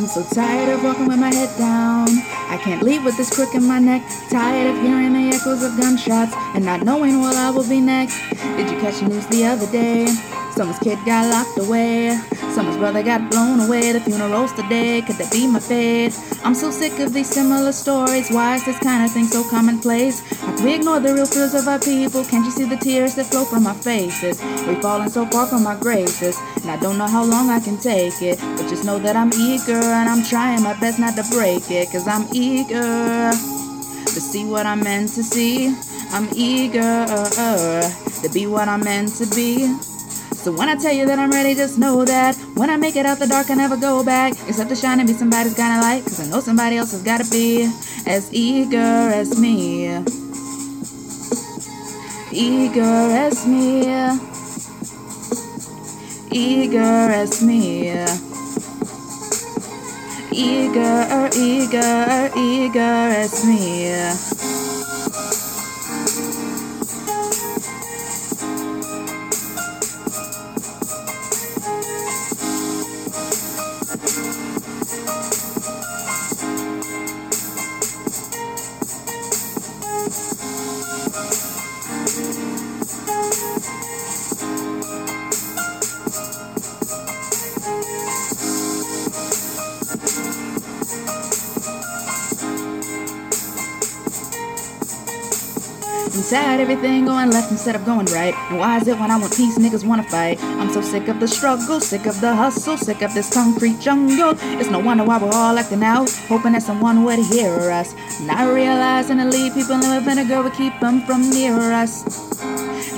I'm so tired of walking with my head down. I can't leave with this crook in my neck. Tired of hearing the echoes of gunshots and not knowing what I will be next. Did you catch the news the other day? Someone's kid got locked away. Someone's brother got blown away. The funeral's today. Could that be my fate? I'm so sick of these similar stories. Why is this kind of thing so commonplace? We ignore the real fears of our people? Can't you see the tears that flow from our faces? We've fallen so far from our graces, and I don't know how long I can take it. But just know that I'm eager, and I'm trying my best not to break it. Cause I'm eager to see what I'm meant to see. I'm eager to be what I'm meant to be. So when I tell you that I'm ready, just know that when I make it out the dark, I never go back. Except to shine and be somebody's kind of light. Cause I know somebody else has gotta be as eager as me. Eager as me. Eager as me. Eager, eager, eager as me. Inside everything going left instead of going right. And why is it when I want peace, niggas wanna fight? I'm so sick of the struggle, sick of the hustle, sick of this concrete jungle. It's no wonder why we're all acting out, hoping that someone would hear us. Not realizing the lead people in the vinegar would keep them from near us.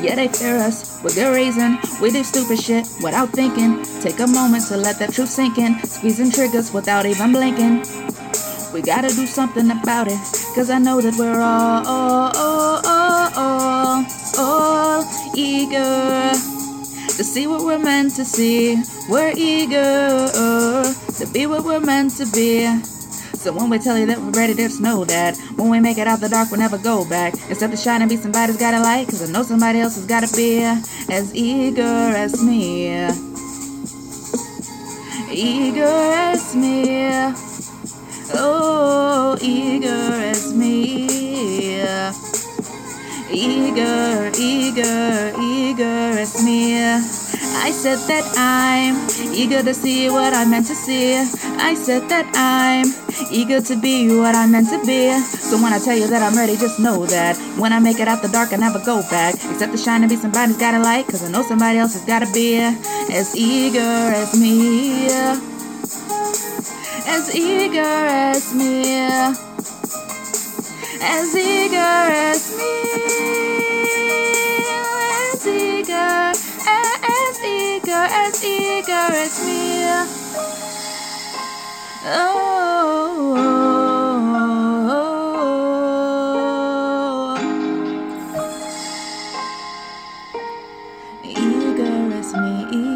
Yeah, they fear us with good reason. We do stupid shit without thinking. Take a moment to let that truth sink in. Squeezing triggers without even blinking. We gotta do something about it. Cause I know that we're all, all, all eager to see what we're meant to see. We're eager to be what we're meant to be. So when we tell you that we're ready, just know that when we make it out the dark, we'll never go back. Except to shine and be somebody's got a light, cause I know somebody else has gotta be as eager as me. Eager as me. Oh, eager as me. Eager, eager, eager eager as me. I said that I'm eager to see what I'm meant to see. I said that I'm eager to be what I'm meant to be. So when I tell you that I'm ready, just know that when I make it out the dark, I never go back. Except to shine and be somebody's got a light, cause I know somebody else has gotta be as eager as me. As eager as me. As eager as me. carries me. Oh, oh, oh, Eager as me.